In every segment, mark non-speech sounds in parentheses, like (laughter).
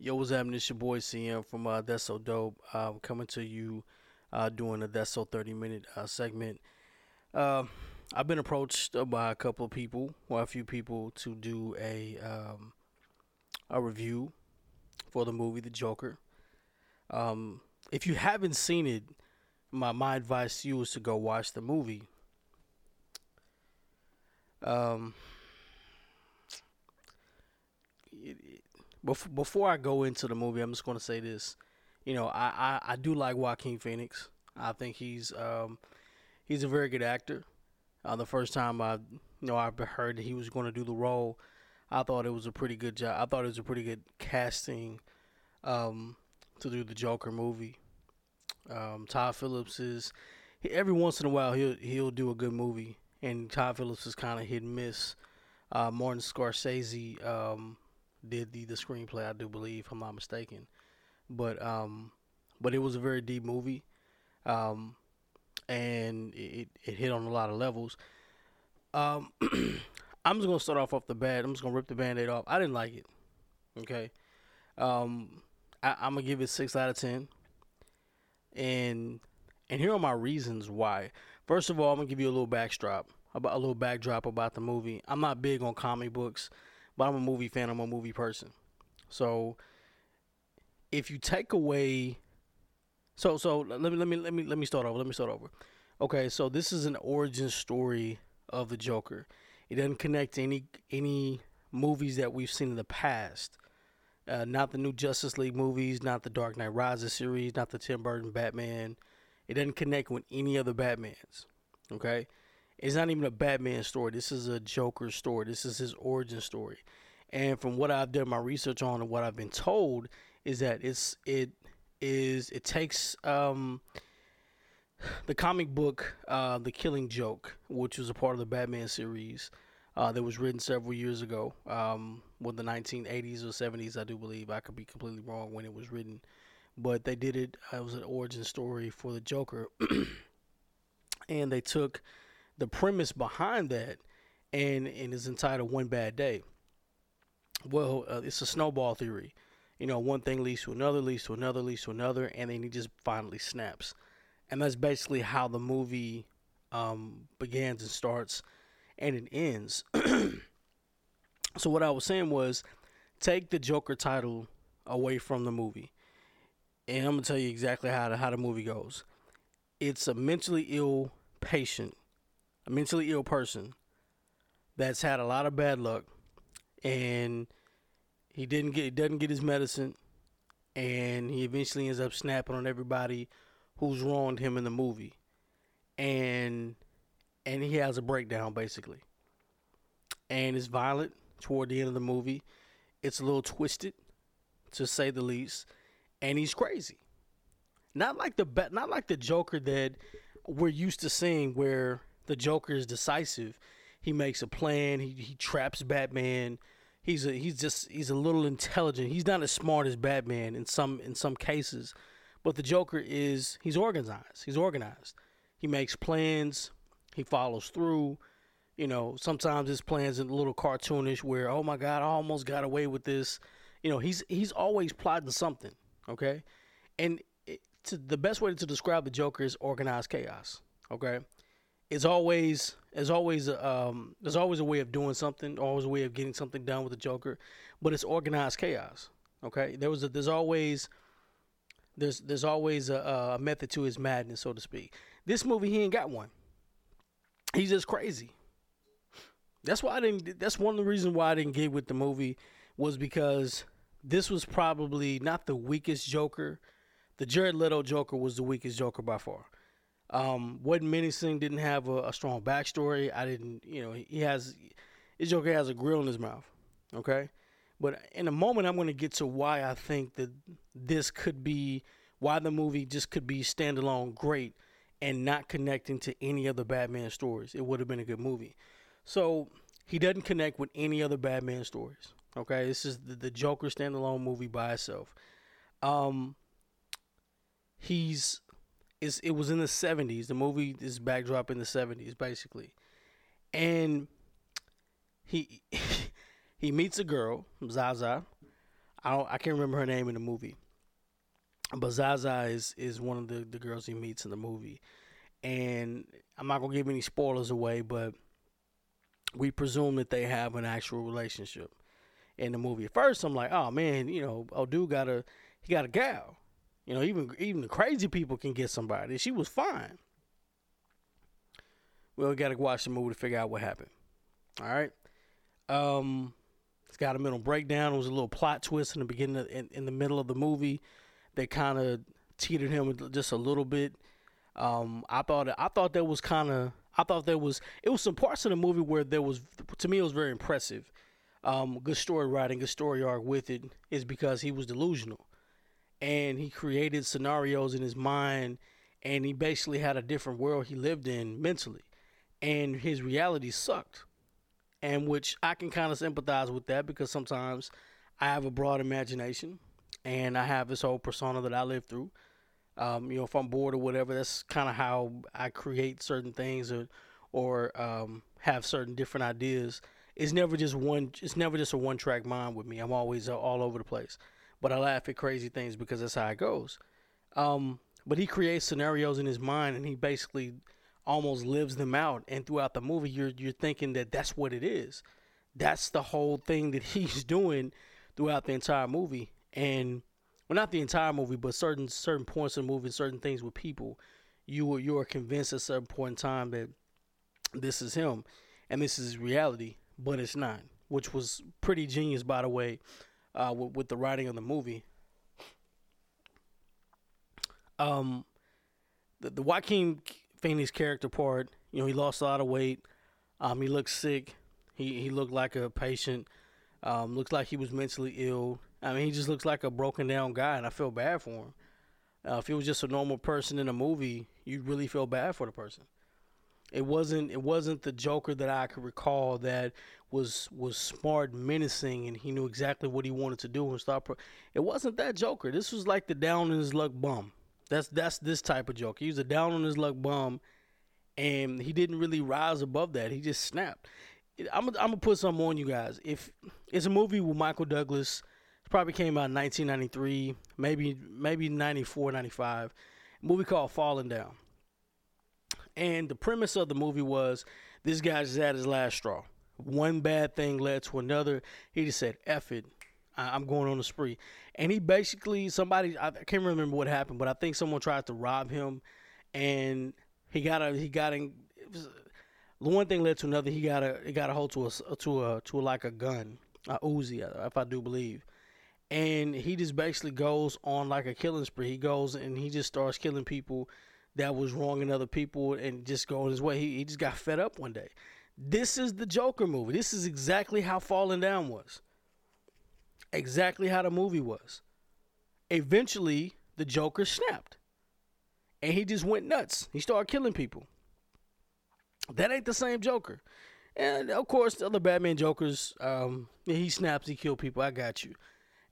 Yo, what's happening? It's your boy CM from uh, That's So Dope. Uh, coming to you uh, doing a That's So 30 minute uh, segment. Uh, I've been approached by a couple of people, or a few people, to do a um, a review for the movie The Joker. Um, if you haven't seen it, my my advice to you is to go watch the movie. Um, before, before I go into the movie, I'm just going to say this. You know, I, I, I do like Joaquin Phoenix. I think he's um, he's a very good actor. Uh, the first time I you know I heard that he was going to do the role, I thought it was a pretty good job. I thought it was a pretty good casting um, to do the Joker movie. Um, Todd Phillips is he, every once in a while he'll he'll do a good movie, and Todd Phillips is kind of hit and miss. Uh, Martin Scorsese um, did the the screenplay, I do believe, if I'm not mistaken. But um, but it was a very deep movie, um, and it it hit on a lot of levels. Um, (clears throat) I'm just gonna start off off the bat. I'm just gonna rip the band-aid off. I didn't like it. Okay. Um, I, I'm gonna give it six out of ten. And and here are my reasons why. First of all, I'm gonna give you a little backdrop about a little backdrop about the movie. I'm not big on comic books, but I'm a movie fan. I'm a movie person. So if you take away, so so let me let me let me let me start over. Let me start over. Okay, so this is an origin story of the Joker. It doesn't connect to any any movies that we've seen in the past. Uh, not the new Justice League movies, not the Dark Knight Rises series, not the Tim Burton Batman. It doesn't connect with any other Batmans. Okay, it's not even a Batman story. This is a Joker story. This is his origin story. And from what I've done my research on and what I've been told is that it's it is it takes um, the comic book uh, The Killing Joke, which was a part of the Batman series uh, that was written several years ago, um, with the 1980s or 70s, I do believe. I could be completely wrong when it was written, but they did it. It was an origin story for the Joker, (clears throat) and they took the premise behind that, and and is entitled "One Bad Day." Well, uh, it's a snowball theory. You know, one thing leads to another, leads to another, leads to another, and then he just finally snaps. And that's basically how the movie um, begins and starts and it ends. (clears throat) so what I was saying was take the Joker title away from the movie. And I'm gonna tell you exactly how the how the movie goes. It's a mentally ill patient, a mentally ill person that's had a lot of bad luck and he didn't get doesn't get his medicine and he eventually ends up snapping on everybody who's wronged him in the movie. And and he has a breakdown basically. And it's violent toward the end of the movie. It's a little twisted, to say the least, and he's crazy. Not like the not like the Joker that we're used to seeing, where the Joker is decisive. He makes a plan. He he traps Batman. He's a he's just he's a little intelligent. He's not as smart as Batman in some in some cases, but the Joker is he's organized. He's organized. He makes plans he follows through. You know, sometimes his plans are a little cartoonish where, oh my God, I almost got away with this. You know, he's he's always plotting something. Okay, and it, to, the best way to describe the Joker is organized chaos. Okay, it's always there's always um there's always a way of doing something, always a way of getting something done with the Joker, but it's organized chaos. Okay, there was a, there's always there's there's always a, a method to his madness, so to speak. This movie he ain't got one he's just crazy. That's why I didn't. That's one of the reasons why I didn't get with the movie was because this was probably not the weakest Joker. The Jared Leto Joker was the weakest Joker by far. Um, wasn't menacing. Didn't have a, a strong backstory. I didn't. You know, he has. His Joker has a grill in his mouth. Okay, but in a moment, I'm going to get to why I think that this could be why the movie just could be standalone great and not connecting to any other Batman stories, it would have been a good movie. So he doesn't connect with any other Batman stories. Okay, this is the, the Joker standalone movie by itself. Um, he's it was in the seventies. The movie is backdrop in the seventies, basically, and he (laughs) he meets a girl, Zazie. I don't, I can't remember her name in the movie, but Zazie is is one of the the girls he meets in the movie, and I'm not gonna give any spoilers away, but we presume that they have an actual relationship in the movie. At first, I'm like, oh man, you know, oh dude got a he got a gal. You know, even even the crazy people can get somebody. She was fine. Well, we got to watch the movie to figure out what happened. All right. Um, it's got a mental breakdown. It was a little plot twist in the beginning, of, in, in the middle of the movie. that kind of teetered him just a little bit. Um, I thought I thought that was kind of I thought there was it was some parts of the movie where there was to me it was very impressive. Um, good story writing, good story arc with it is because he was delusional, and he created scenarios in his mind, and he basically had a different world he lived in mentally, and his reality sucked, and which I can kind of sympathize with that because sometimes I have a broad imagination, and I have this whole persona that I live through um, you know, if I'm bored or whatever, that's kind of how I create certain things or or um, have certain different ideas. It's never just one. It's never just a one track mind with me. I'm always all over the place, but I laugh at crazy things because that's how it goes. Um, but he creates scenarios in his mind, and he basically almost lives them out. And throughout the movie, you're you're thinking that that's what it is. That's the whole thing that (laughs) he's doing throughout the entire movie, and well, not the entire movie, but certain certain points in the movie, certain things with people, you you are convinced at certain point in time that this is him, and this is reality, but it's not, which was pretty genius, by the way, uh, with, with the writing of the movie. Um, the the Joaquin Phoenix character part, you know, he lost a lot of weight. Um, he looked sick. He he looked like a patient. Um, looks like he was mentally ill. I mean, he just looks like a broken down guy, and I feel bad for him. Uh, if he was just a normal person in a movie, you'd really feel bad for the person. It wasn't. It wasn't the Joker that I could recall that was was smart, menacing, and he knew exactly what he wanted to do and stop. Pro- it wasn't that Joker. This was like the down in his luck bum. That's that's this type of Joker. He was a down on his luck bum, and he didn't really rise above that. He just snapped. I'm, I'm gonna put something on you guys. If it's a movie with Michael Douglas probably came out in 1993, maybe maybe 94, 95. movie called Falling Down. And the premise of the movie was this guy's at his last straw. One bad thing led to another. He just said, "F it, I'm going on a spree." And he basically somebody I can't remember what happened, but I think someone tried to rob him, and he got a he got in. Was, one thing led to another. He got a he got a hold to a to a to a, like a gun, a Uzi, uh, if I do believe and he just basically goes on like a killing spree. He goes and he just starts killing people that was wronging other people and just going his way. He, he just got fed up one day. This is the Joker movie. This is exactly how Falling Down was. Exactly how the movie was. Eventually, the Joker snapped. And he just went nuts. He started killing people. That ain't the same Joker. And of course, the other Batman Jokers, um, he snaps, he kill people. I got you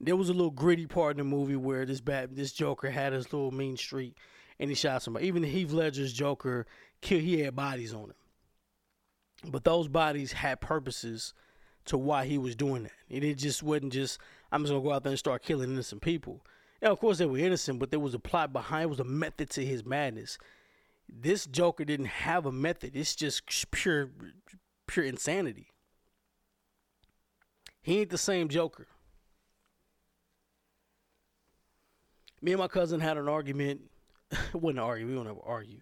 there was a little gritty part in the movie where this bat, this Joker had his little mean streak, and he shot somebody. Even the Heath Ledger's Joker, killed, he had bodies on him, but those bodies had purposes to why he was doing that. It just wasn't just I'm just gonna go out there and start killing innocent people. Now, of course, they were innocent, but there was a plot behind. It was a method to his madness. This Joker didn't have a method. It's just pure, pure insanity. He ain't the same Joker. me and my cousin had an argument. An (laughs) argument. We don't ever argue,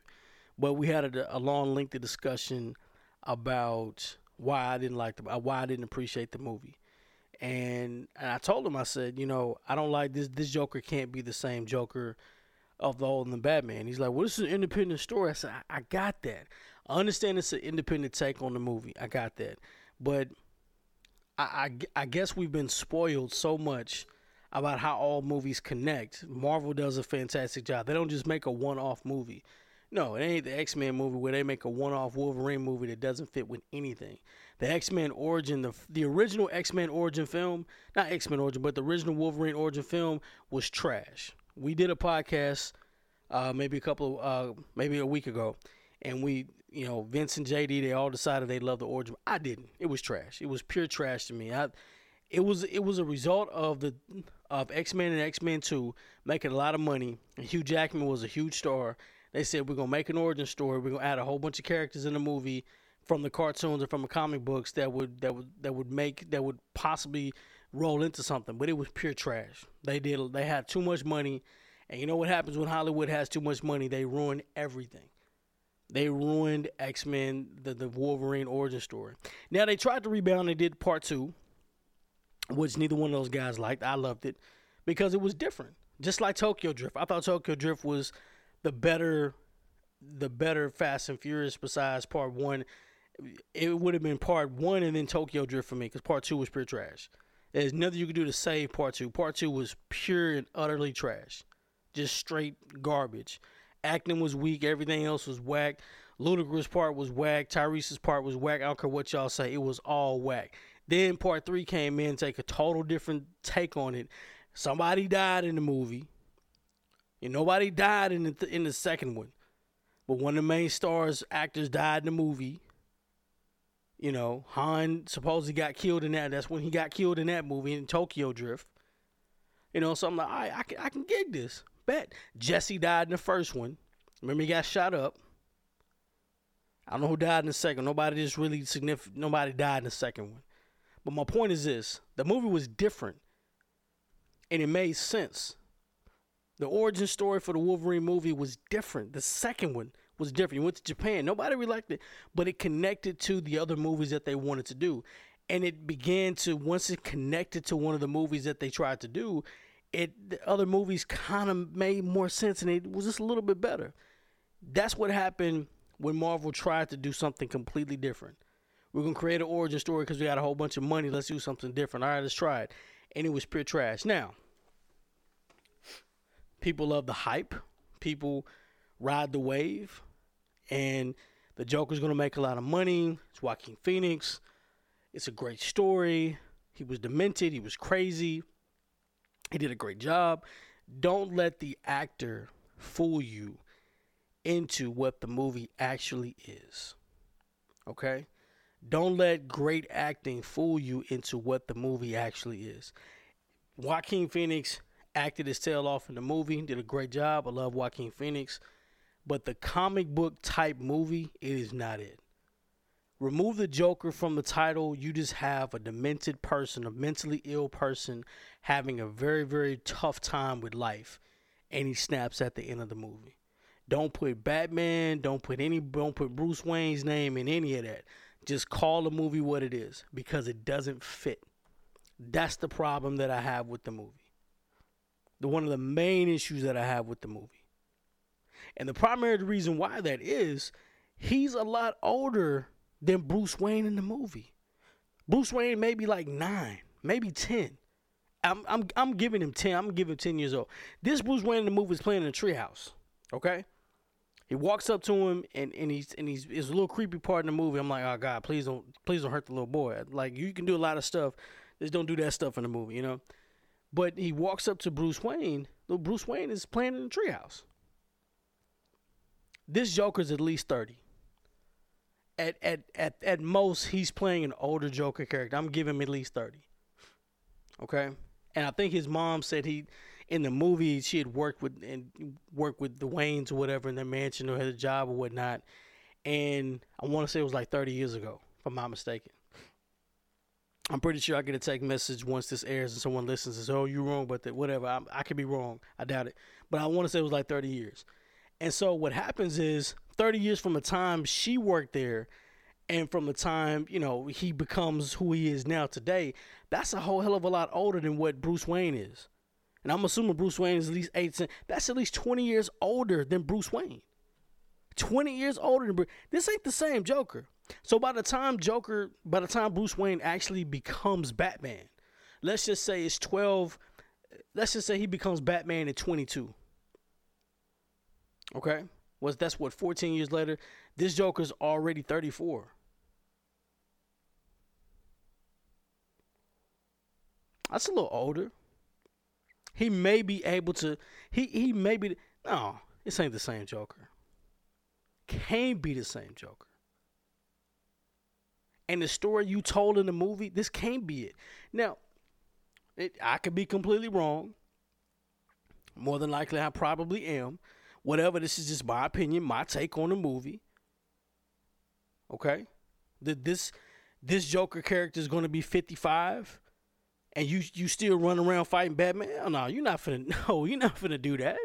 but we had a, a long, lengthy discussion about why I didn't like the uh, why I didn't appreciate the movie. And and I told him I said, you know, I don't like this. This Joker can't be the same Joker of the old and the Batman. He's like, well, this is an independent story. I said, I, I got that. I understand it's an independent take on the movie. I got that, but I, I, I guess we've been spoiled so much about how all movies connect. Marvel does a fantastic job. They don't just make a one-off movie. No, it ain't the X Men movie where they make a one-off Wolverine movie that doesn't fit with anything. The X Men origin, the the original X Men origin film, not X Men origin, but the original Wolverine origin film was trash. We did a podcast, uh, maybe a couple, uh, maybe a week ago, and we, you know, Vince and JD, they all decided they loved the origin. I didn't. It was trash. It was pure trash to me. I it was it was a result of the of X Men and X Men Two making a lot of money. And Hugh Jackman was a huge star. They said we're gonna make an origin story. We're gonna add a whole bunch of characters in the movie from the cartoons and from the comic books that would that would that would make that would possibly roll into something. But it was pure trash. They did they had too much money, and you know what happens when Hollywood has too much money? They ruin everything. They ruined X Men, the, the Wolverine origin story. Now they tried to rebound and did part two, which neither one of those guys liked. I loved it because it was different. Just like Tokyo Drift. I thought Tokyo Drift was the better the better Fast and Furious besides part one. It would have been part one and then Tokyo Drift for me because part two was pure trash. There's nothing you could do to save part two. Part two was pure and utterly trash, just straight garbage. Acting was weak. Everything else was whack. Ludacris' part was whack. Tyrese's part was whack. I don't care what y'all say. It was all whack. Then part three came in, take a total different take on it. Somebody died in the movie. And nobody died in the th- in the second one, but one of the main stars actors died in the movie. You know, Han supposedly got killed in that. That's when he got killed in that movie in Tokyo Drift. You know, so I'm like, I can I can gig this. Bet Jesse died in the first one. Remember, he got shot up. I don't know who died in the second. Nobody just really significant. Nobody died in the second one. But my point is this: the movie was different, and it made sense. The origin story for the Wolverine movie was different. The second one was different. He went to Japan. Nobody liked it, but it connected to the other movies that they wanted to do. And it began to once it connected to one of the movies that they tried to do, it the other movies kind of made more sense and it was just a little bit better. That's what happened when Marvel tried to do something completely different. We're gonna create an origin story because we got a whole bunch of money. Let's do something different. All right, let's try it. And it was pure trash. Now, people love the hype. People ride the wave, and the Joker's gonna make a lot of money. It's Joaquin Phoenix. It's a great story. He was demented. He was crazy. He did a great job. Don't let the actor fool you into what the movie actually is. Okay? Don't let great acting fool you into what the movie actually is. Joaquin Phoenix acted his tail off in the movie, did a great job. I love Joaquin Phoenix. But the comic book type movie, it is not it. Remove the Joker from the title, you just have a demented person, a mentally ill person having a very, very tough time with life, and he snaps at the end of the movie. Don't put Batman, don't put any don't put Bruce Wayne's name in any of that. Just call the movie what it is because it doesn't fit. That's the problem that I have with the movie. The one of the main issues that I have with the movie. And the primary reason why that is he's a lot older than Bruce Wayne in the movie. Bruce Wayne may be like nine, maybe ten. I'm I'm I'm giving him ten. I'm giving him ten years old. This Bruce Wayne in the movie is playing in a treehouse. Okay. He walks up to him and, and he's and he's it's a little creepy part in the movie. I'm like, oh God, please don't please don't hurt the little boy. Like you can do a lot of stuff, just don't do that stuff in the movie, you know. But he walks up to Bruce Wayne. Little Bruce Wayne is playing in the treehouse. This Joker's at least thirty at, at, at, at most, he's playing an older Joker character. I'm giving him at least 30. Okay? And I think his mom said he, in the movie, she had worked with and worked with the Waynes or whatever in their mansion or had a job or whatnot. And I want to say it was like 30 years ago, if I'm not mistaken. I'm pretty sure I get a text message once this airs and someone listens and says, "Oh, you're wrong," but the, whatever. I, I could be wrong. I doubt it, but I want to say it was like 30 years. And so what happens is 30 years from the time she worked there and from the time, you know, he becomes who he is now today, that's a whole hell of a lot older than what Bruce Wayne is. And I'm assuming Bruce Wayne is at least 8 that's at least 20 years older than Bruce Wayne. 20 years older than Bruce. This ain't the same Joker. So by the time Joker, by the time Bruce Wayne actually becomes Batman, let's just say it's 12 let's just say he becomes Batman at 22. Okay? Was that's what 14 years later, this Joker's already 34. That's a little older. He may be able to he he may be no, this ain't the same Joker. Can't be the same Joker. And the story you told in the movie, this can't be it. Now, It, I could be completely wrong. More than likely, I probably am. Whatever, this is just my opinion, my take on the movie. Okay? That this this Joker character is going to be 55 and you you still run around fighting Batman? Oh, no, you're not finna. (laughs) No, you're not finna do that.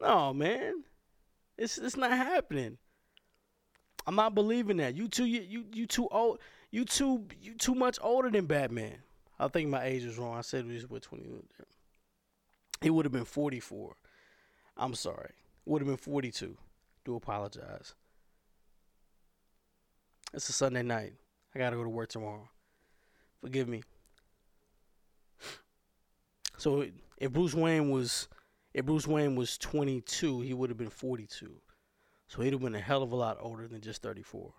No, man, it's it's not happening. I'm not believing that. You too you you, you too old. You too you too much older than Batman. I think my age is wrong. I said he was what 20. He would have been 44. I'm sorry. Would have been 42. Do apologize. It's a Sunday night. I gotta go to work tomorrow. Forgive me. So if Bruce Wayne was if Bruce Wayne was 22, he would have been 42. So he'd have been a hell of a lot older than just 34.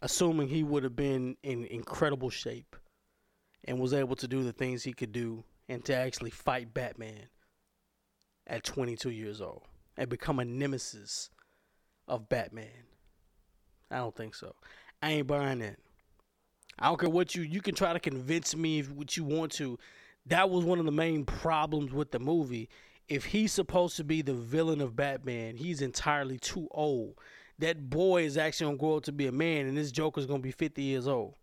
Assuming he would have been in incredible shape and was able to do the things he could do and to actually fight Batman at 22 years old and become a nemesis of Batman. I don't think so. I ain't buying that. I don't care what you you can try to convince me if what you want to. That was one of the main problems with the movie. If he's supposed to be the villain of Batman, he's entirely too old. That boy is actually gonna grow up to be a man, and this Joker's gonna be 50 years old.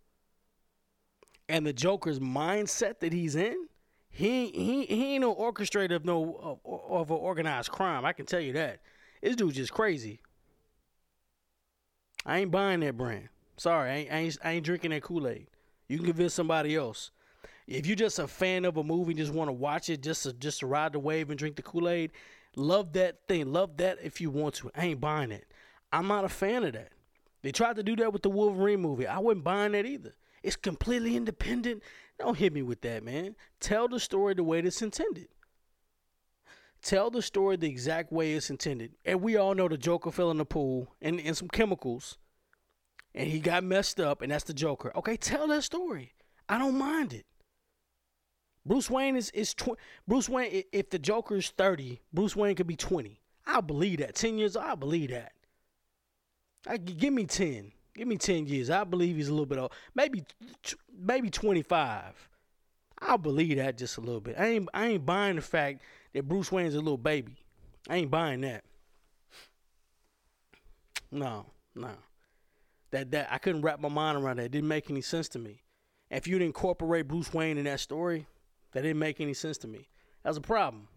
And the Joker's mindset that he's in, he he he ain't no orchestrator of no of, of an organized crime. I can tell you that. This dude's just crazy. I ain't buying that brand. Sorry, I ain't, I ain't, I ain't drinking that Kool Aid. You can convince somebody else. If you're just a fan of a movie, just want to watch it, just to, just to ride the wave and drink the Kool Aid, love that thing. Love that if you want to. I ain't buying it. I'm not a fan of that. They tried to do that with the Wolverine movie. I wasn't buying that either. It's completely independent. Don't hit me with that, man. Tell the story the way it's intended. Tell the story the exact way it's intended. And we all know the Joker fell in the pool and, and some chemicals and he got messed up, and that's the Joker. Okay, tell that story. I don't mind it. Bruce Wayne is is tw- Bruce Wayne. If the Joker is thirty, Bruce Wayne could be twenty. I believe that. Ten years, I believe that. I give me ten. Give me ten years. I believe he's a little bit old. Maybe, maybe twenty five. I'll believe that just a little bit. I ain't I ain't buying the fact that Bruce Wayne's a little baby. I ain't buying that. No, no that that I couldn't wrap my mind around that. It didn't make any sense to me. If you'd incorporate Bruce Wayne in that story, that didn't make any sense to me. That was a problem.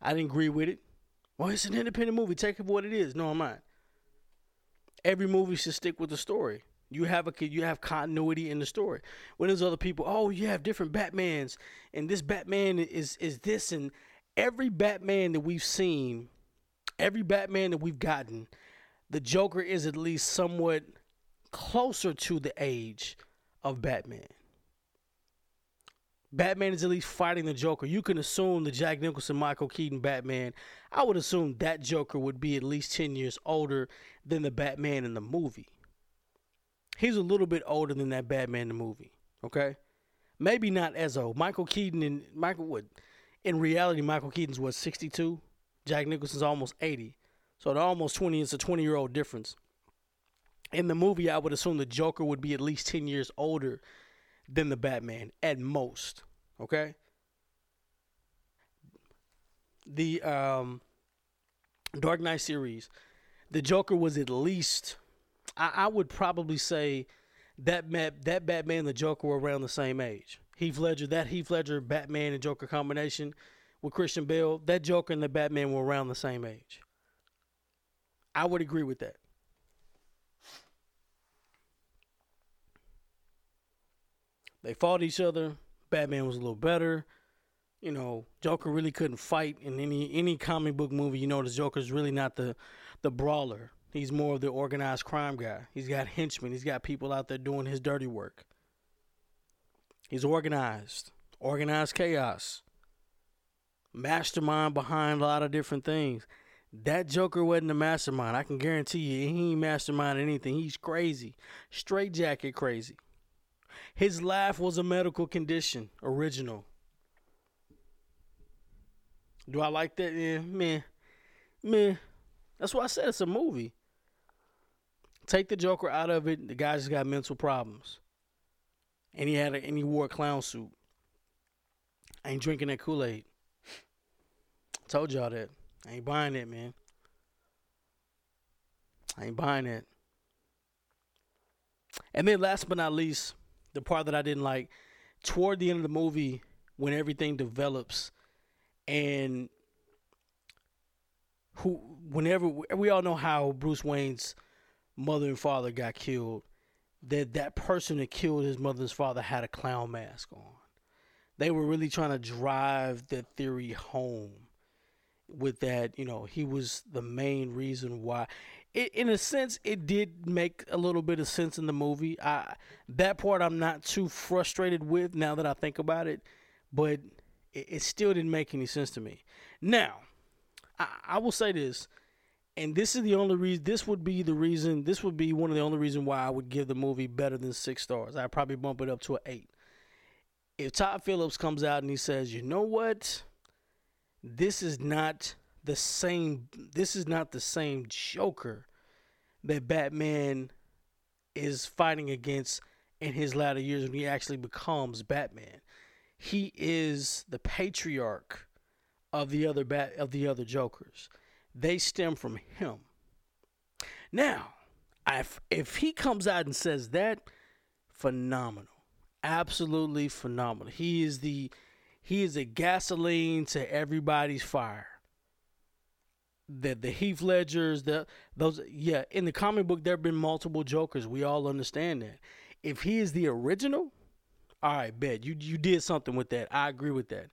I didn't agree with it. Well, it's an independent movie. Take it for what it is. No, I'm not. Every movie should stick with the story. You have a you have continuity in the story. When there's other people, oh, you have different Batmans, and this Batman is is this, and every Batman that we've seen, every Batman that we've gotten the Joker is at least somewhat closer to the age of Batman. Batman is at least fighting the Joker. You can assume the Jack Nicholson, Michael Keaton Batman. I would assume that Joker would be at least 10 years older than the Batman in the movie. He's a little bit older than that Batman in the movie, okay? Maybe not as old. Michael Keaton and Michael Wood. In reality, Michael Keaton's what, 62? Jack Nicholson's almost 80. So they're almost 20. It's a 20 year old difference. In the movie, I would assume the Joker would be at least 10 years older than the Batman at most. Okay? The um, Dark Knight series, the Joker was at least, I, I would probably say that Matt, that Batman and the Joker were around the same age. Heath Ledger, that Heath Ledger Batman and Joker combination with Christian Bale, that Joker and the Batman were around the same age. I would agree with that. They fought each other. Batman was a little better. You know, Joker really couldn't fight in any any comic book movie. You know, the Joker's really not the the brawler. He's more of the organized crime guy. He's got henchmen. He's got people out there doing his dirty work. He's organized, organized chaos, mastermind behind a lot of different things. That Joker wasn't a mastermind. I can guarantee you, he ain't mastermind anything. He's crazy, straight jacket crazy. His laugh was a medical condition, original. Do I like that? Yeah, man, man. That's why I said it's a movie. Take the Joker out of it. The guy just got mental problems. and he had a, and he wore a clown suit. I ain't drinking that Kool Aid. Told y'all that. I ain't buying it, man. I ain't buying it. And then last but not least, the part that I didn't like, toward the end of the movie, when everything develops, and who, whenever we all know how Bruce Wayne's mother and father got killed, that that person that killed his mother and father had a clown mask on. They were really trying to drive that theory home with that, you know, he was the main reason why. It, in a sense, it did make a little bit of sense in the movie. I that part I'm not too frustrated with now that I think about it, but it, it still didn't make any sense to me. Now, I, I will say this, and this is the only reason. This would be the reason. This would be one of the only reason why I would give the movie better than six stars. I'd probably bump it up to an eight. If Todd Phillips comes out and he says, "You know what? This is not the same. This is not the same Joker that Batman is fighting against in his latter years when he actually becomes Batman. He is the patriarch of the other bat of the other Jokers. They stem from him. Now, if if he comes out and says that, phenomenal, absolutely phenomenal. He is the he is a gasoline to everybody's fire. The the Heath Ledgers, the those yeah, in the comic book there have been multiple Jokers. We all understand that. If he is the original, all right, bet you you did something with that. I agree with that.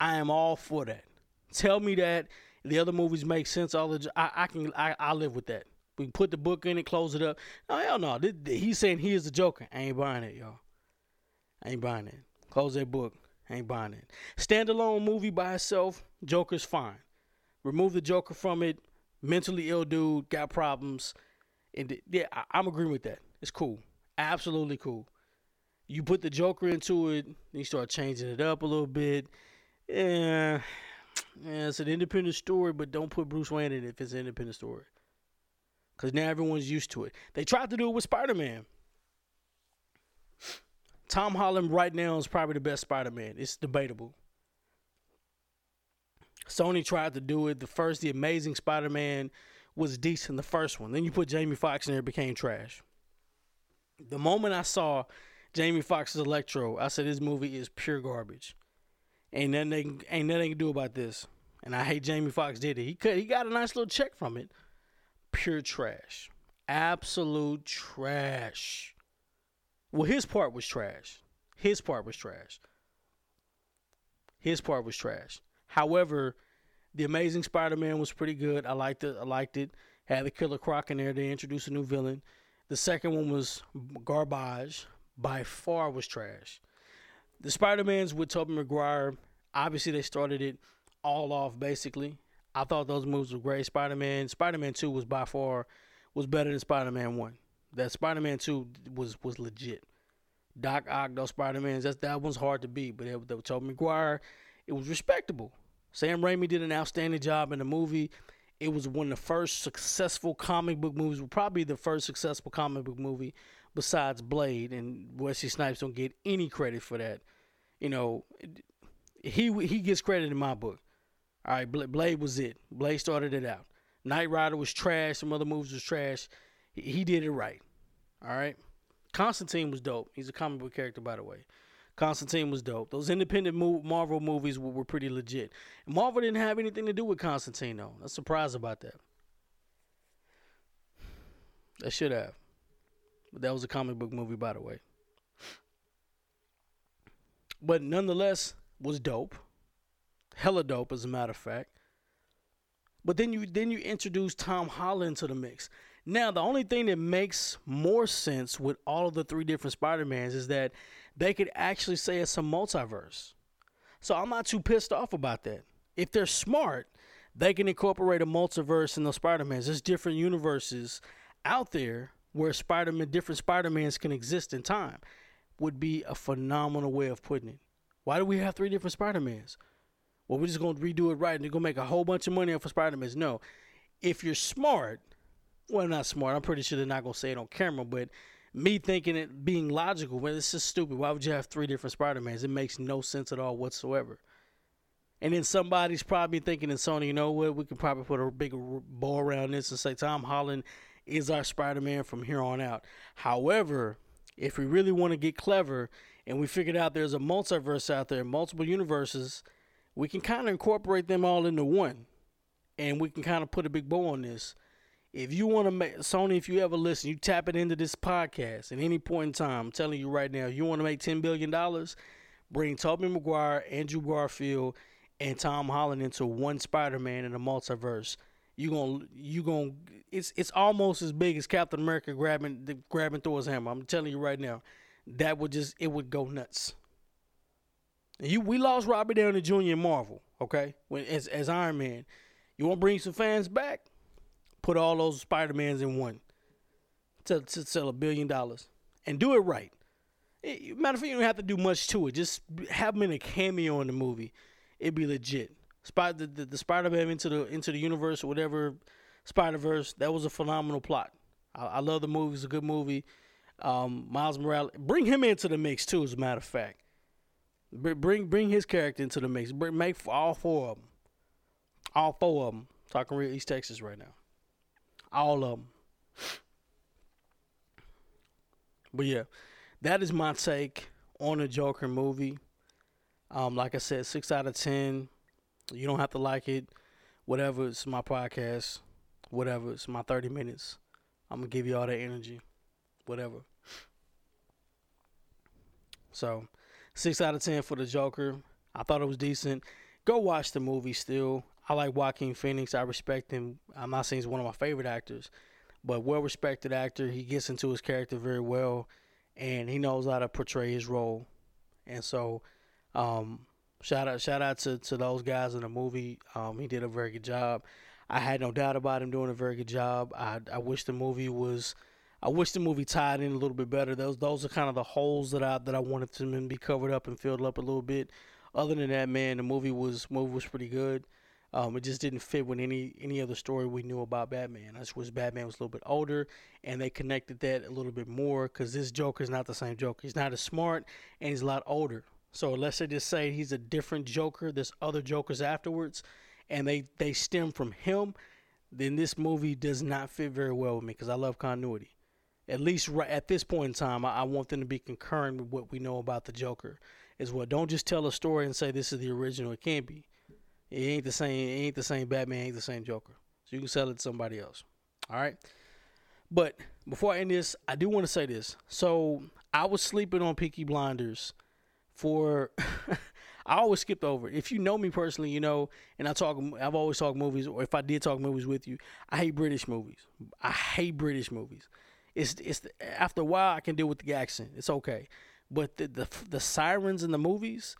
I am all for that. Tell me that the other movies make sense. All the I, I can I, I live with that. We put the book in it, close it up. No, hell no. This, he's saying he is the Joker. I ain't buying it, y'all. I ain't buying it. Close that book. Ain't buying it. Standalone movie by itself, Joker's fine. Remove the Joker from it. Mentally ill dude, got problems. And yeah, I, I'm agreeing with that. It's cool. Absolutely cool. You put the Joker into it, you start changing it up a little bit. Yeah, yeah, it's an independent story, but don't put Bruce Wayne in it if it's an independent story. Because now everyone's used to it. They tried to do it with Spider Man. Tom Holland right now is probably the best Spider Man. It's debatable. Sony tried to do it. The first, The Amazing Spider Man, was decent, the first one. Then you put Jamie Foxx in there, it became trash. The moment I saw Jamie Foxx's Electro, I said, this movie is pure garbage. Ain't nothing they can, ain't nothing they can do about this. And I hate Jamie Foxx did it. He could he got a nice little check from it. Pure trash. Absolute trash. Well, his part was trash. His part was trash. His part was trash. However, the Amazing Spider-Man was pretty good. I liked it. I liked it. Had the Killer Croc in there. They introduced a new villain. The second one was garbage. By far was trash. The Spider-Mans with Tobey Maguire, obviously they started it all off basically. I thought those moves were great. Spider-Man, Spider-Man 2 was by far was better than Spider-Man 1. That Spider-Man 2 was was legit. Doc Ock, those Spider-Mans, that's that one's hard to beat, but it, Tobey Maguire, it was respectable. Sam Raimi did an outstanding job in the movie. It was one of the first successful comic book movies, probably the first successful comic book movie besides Blade, and Wesley Snipes don't get any credit for that. You know, he he gets credit in my book. All right, Blade was it. Blade started it out. Knight Rider was trash. Some other movies was trash. He did it right. All right. Constantine was dope. He's a comic book character, by the way. Constantine was dope. Those independent Marvel movies were, were pretty legit. Marvel didn't have anything to do with Constantine, though. I'm surprised about that. They should have. But that was a comic book movie, by the way. But nonetheless, was dope. Hella dope, as a matter of fact. But then you then you introduce Tom Holland to the mix. Now, the only thing that makes more sense with all of the three different Spider-Mans is that they could actually say it's a multiverse. So I'm not too pissed off about that. If they're smart, they can incorporate a multiverse in the Spider-Mans. There's different universes out there where Spider-Man, different Spider-Mans can exist in time. Would be a phenomenal way of putting it. Why do we have three different Spider-Mans? Well, we're just gonna redo it right and they're gonna make a whole bunch of money off of Spider-Mans. No. If you're smart, well not smart, I'm pretty sure they're not gonna say it on camera, but me thinking it being logical, well, it's just stupid. Why would you have three different Spider Mans? It makes no sense at all whatsoever. And then somebody's probably thinking in Sony, you know what? We could probably put a big bow around this and say Tom Holland is our Spider Man from here on out. However, if we really want to get clever and we figured out there's a multiverse out there, multiple universes, we can kind of incorporate them all into one. And we can kind of put a big bow on this. If you want to make Sony, if you ever listen, you tap it into this podcast at any point in time. I'm telling you right now, you want to make ten billion dollars, bring Tobey Maguire, Andrew Garfield, and Tom Holland into one Spider-Man in the multiverse. You gonna you gonna it's it's almost as big as Captain America grabbing grabbing Thor's hammer. I'm telling you right now, that would just it would go nuts. You we lost Robert Downey Jr. in Marvel, okay? When as as Iron Man, you want to bring some fans back? Put all those Spider Mans in one to, to sell a billion dollars and do it right. It, matter of fact, you don't have to do much to it. Just have them in a cameo in the movie. It'd be legit. Spider the, the, the Spider Man into the into the universe or whatever Spider Verse. That was a phenomenal plot. I, I, love the movie. It's a good movie. Um, Miles Morales, bring him into the mix too. As a matter of fact, bring bring his character into the mix. Make all four of them. All four of them. Talking real East Texas right now. All of them. But yeah, that is my take on the Joker movie. Um, like I said, six out of ten. You don't have to like it. Whatever. It's my podcast. Whatever. It's my thirty minutes. I'm gonna give you all that energy. Whatever. So, six out of ten for the Joker. I thought it was decent. Go watch the movie still. I like Joaquin Phoenix. I respect him. I'm not saying he's one of my favorite actors, but well respected actor. He gets into his character very well, and he knows how to portray his role. And so, um, shout out, shout out to, to those guys in the movie. Um, he did a very good job. I had no doubt about him doing a very good job. I I wish the movie was. I wish the movie tied in a little bit better. Those those are kind of the holes that I that I wanted to be covered up and filled up a little bit. Other than that, man, the movie was movie was pretty good. Um, it just didn't fit with any any other story we knew about Batman. I just wish Batman was a little bit older, and they connected that a little bit more because this Joker is not the same Joker. He's not as smart, and he's a lot older. So let's just say he's a different Joker. There's other Jokers afterwards, and they they stem from him. Then this movie does not fit very well with me because I love continuity. At least right at this point in time, I, I want them to be concurrent with what we know about the Joker. Is what don't just tell a story and say this is the original. It can't be it ain't the same. It ain't the same Batman. Ain't the same Joker. So you can sell it to somebody else. All right. But before I end this, I do want to say this. So I was sleeping on Peaky Blinders for. (laughs) I always skipped over. If you know me personally, you know, and I talk. I've always talked movies, or if I did talk movies with you, I hate British movies. I hate British movies. It's it's after a while I can deal with the accent. It's okay, but the the, the sirens in the movies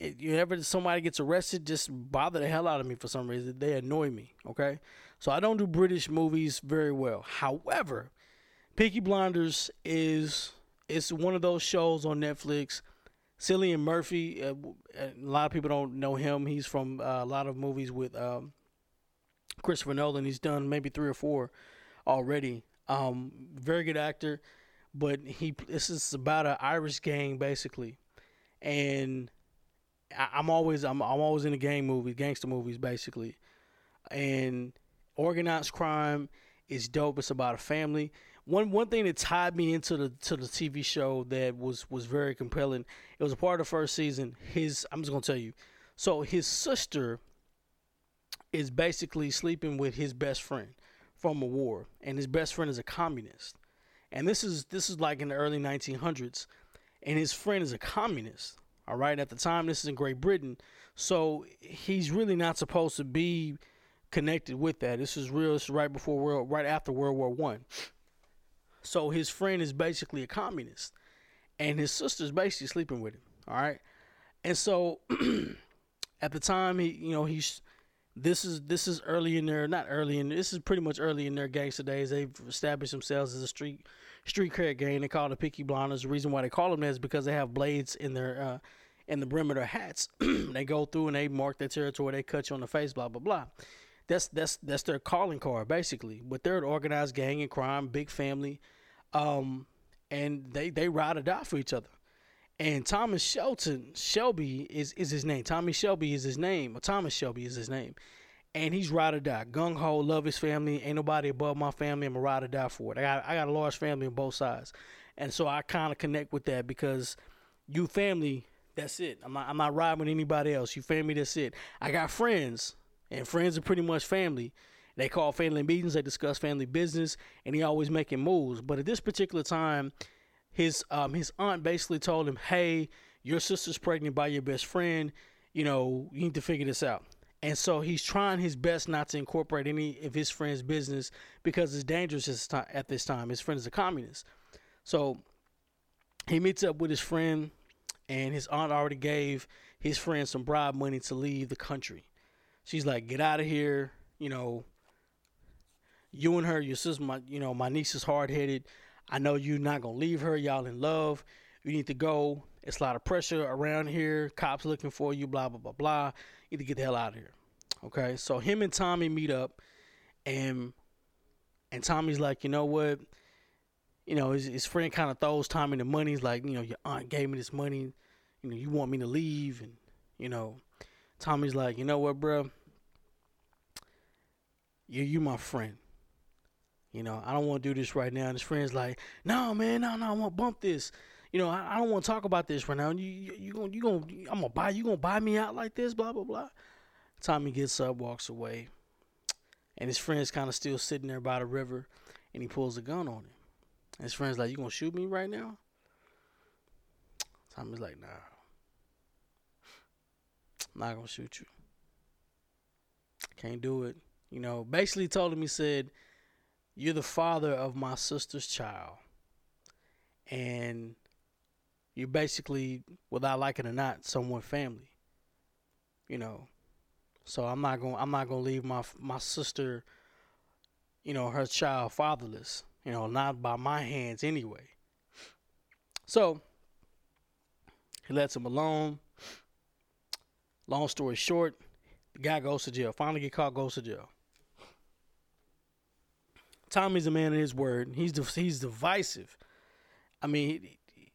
you ever somebody gets arrested, just bother the hell out of me for some reason. They annoy me. Okay, so I don't do British movies very well. However, Peaky Blinders is it's one of those shows on Netflix. Cillian Murphy, uh, a lot of people don't know him. He's from uh, a lot of movies with um, Christopher Nolan. He's done maybe three or four already. Um, very good actor, but he this is about an Irish gang basically, and I, am always I'm I'm always in the gang movies, gangster movies, basically. And organized crime is dope. It's about a family. One one thing that tied me into the to the TV show that was was very compelling. It was a part of the first season. His I'm just gonna tell you. So his sister is basically sleeping with his best friend from a war, and his best friend is a communist. And this is this is like in the early 1900s, and his friend is a communist. All right. At the time, this is in Great Britain, so he's really not supposed to be connected with that. This is real. This is right before world, right after World War One. So his friend is basically a communist, and his sister's basically sleeping with him. All right, and so (clears throat) at the time, he, you know, he's this is this is early in their not early in this is pretty much early in their gangster days. They've established themselves as a street street cred gang. They call the Peaky Blinders. The reason why they call them that is because they have blades in their uh, in the brim of their hats. (clears throat) they go through and they mark their territory. They cut you on the face. Blah blah blah. That's that's that's their calling card basically. But they're an organized gang and crime, big family. Um, and they they ride or die for each other. And Thomas Shelton Shelby is is his name. Tommy Shelby is his name. Or Thomas Shelby is his name. And he's ride or die. Gung ho, love his family. Ain't nobody above my family. I'm a ride or die for it. I got I got a large family on both sides. And so I kind of connect with that because you family, that's it. I'm not I'm not riding with anybody else. You family, that's it. I got friends, and friends are pretty much family. They call family meetings. They discuss family business, and he always making moves. But at this particular time, his um his aunt basically told him, "Hey, your sister's pregnant by your best friend. You know, you need to figure this out." And so he's trying his best not to incorporate any of his friend's business because it's dangerous at this time. His friend is a communist. So he meets up with his friend, and his aunt already gave his friend some bribe money to leave the country. She's like, "Get out of here!" You know, you and her, your sister, my, you know, my niece is hard headed. I know you're not gonna leave her. Y'all in love. You need to go. It's a lot of pressure around here. Cops looking for you. Blah blah blah blah. Need to get the hell out of here. Okay. So him and Tommy meet up, and and Tommy's like, you know what? You know, his, his friend kind of throws Tommy the money. He's like, you know, your aunt gave me this money. You know, you want me to leave, and you know, Tommy's like, you know what, bro? You you my friend. You know, I don't want to do this right now. And his friend's like, no, man, no, no, I want to bump this. You know, I, I don't want to talk about this right now. You, you, you gonna, you gonna, I'm gonna buy, you gonna buy me out like this, blah blah blah. Tommy gets up, walks away, and his friend's kind of still sitting there by the river, and he pulls a gun on him. And his friend's like, "You gonna shoot me right now?" Tommy's like, "Nah, I'm not gonna shoot you. Can't do it." You know, basically told him he said you're the father of my sister's child. And you're basically, without liking it or not, someone family. You know. So I'm not going I'm not to leave my my sister, you know, her child fatherless, you know, not by my hands anyway. So he lets him alone. Long story short, the guy goes to jail. Finally get caught, goes to jail. Tommy's a man of his word. He's he's divisive. I mean,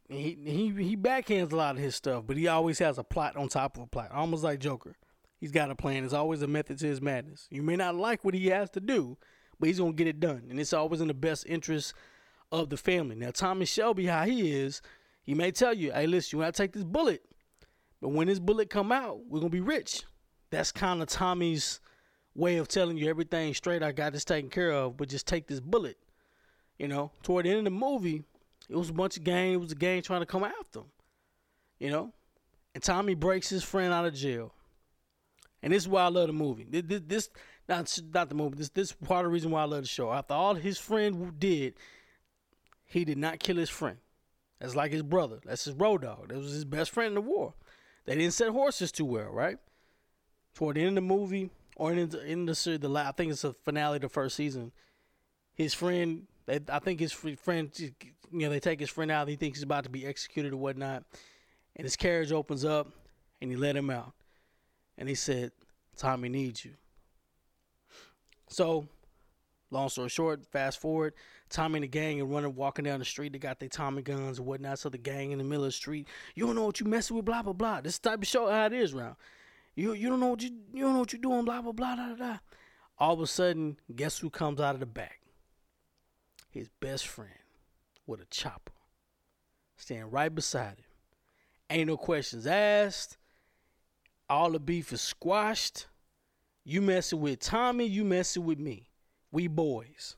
he, he he backhands a lot of his stuff, but he always has a plot on top of a plot, almost like Joker. He's got a plan. There's always a method to his madness. You may not like what he has to do, but he's gonna get it done, and it's always in the best interest of the family. Now, Tommy Shelby, how he is, he may tell you, "Hey, listen, you want to take this bullet, but when this bullet come out, we're gonna be rich." That's kind of Tommy's way of telling you everything straight. I got this taken care of, but just take this bullet. You know, toward the end of the movie, it was a bunch of gang. It was a gang trying to come after him. You know, and Tommy breaks his friend out of jail. And this is why I love the movie. This, this not not the movie. This this part of the reason why I love the show. After all his friend did, he did not kill his friend. That's like his brother. That's his road dog. That was his best friend in the war. They didn't set horses too well, right? Toward the end of the movie, or in the, in the the I think it's the finale of the first season. His friend, I think his friend, you know, they take his friend out. He thinks he's about to be executed or whatnot, and his carriage opens up, and he let him out, and he said, "Tommy needs you." So, long story short, fast forward, Tommy and the gang are running, walking down the street. They got their Tommy guns and whatnot. So the gang in the middle of the street, you don't know what you're messing with, blah blah blah. This type of show how it is around. You you don't know what you you don't know what you're doing, blah blah blah blah blah. All of a sudden, guess who comes out of the back? His best friend with a chopper. Standing right beside him. Ain't no questions asked. All the beef is squashed. You messing with Tommy, you messing with me. We boys.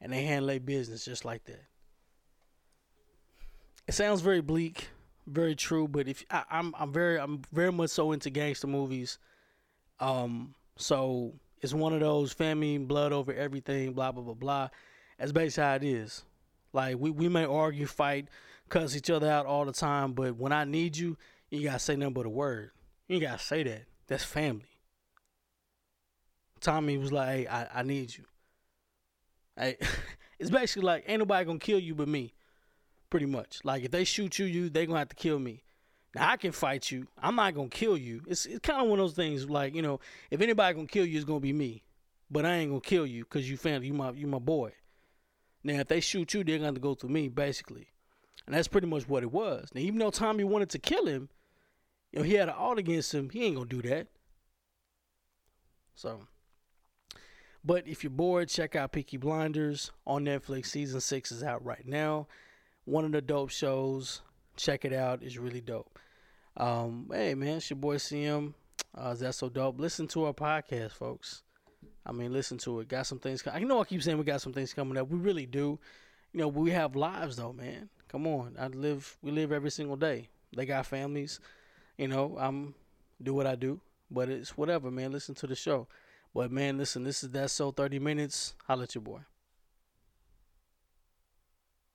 And they handle their business just like that. It sounds very bleak very true. But if I, am I'm, I'm very I'm very much so into gangster movies. Um, so it's one of those family blood over everything, blah blah blah blah. That's basically how it is. Like we, we may argue, fight, cuss each other out all the time, but when I need you, you gotta say nothing but a word. You gotta say that. That's family. Tommy was like, "Hey, I, I need you." Hey, (laughs) it's basically like ain't nobody gonna kill you but me pretty much. Like if they shoot you, you they gonna have to kill me. Now I can fight you. I'm not gonna kill you. It's it's kind of one of those things. Like you know, if anybody gonna kill you, it's gonna be me. But I ain't gonna kill you because you family. You my you my boy. Now, if they shoot you, they're to go through me, basically. And that's pretty much what it was. Now, even though Tommy wanted to kill him, you know, he had an alt against him. He ain't to do that. So, but if you're bored, check out Peaky Blinders on Netflix. Season six is out right now. One of the dope shows. Check it out. It's really dope. Um, hey man, it's your boy CM. Uh, that's so dope. Listen to our podcast, folks. I mean, listen to it. Got some things. I know I keep saying we got some things coming up. We really do. You know, we have lives though, man. Come on, I live. We live every single day. They got families. You know, I'm do what I do, but it's whatever, man. Listen to the show. But man, listen, this is that so thirty minutes. Holla at your boy.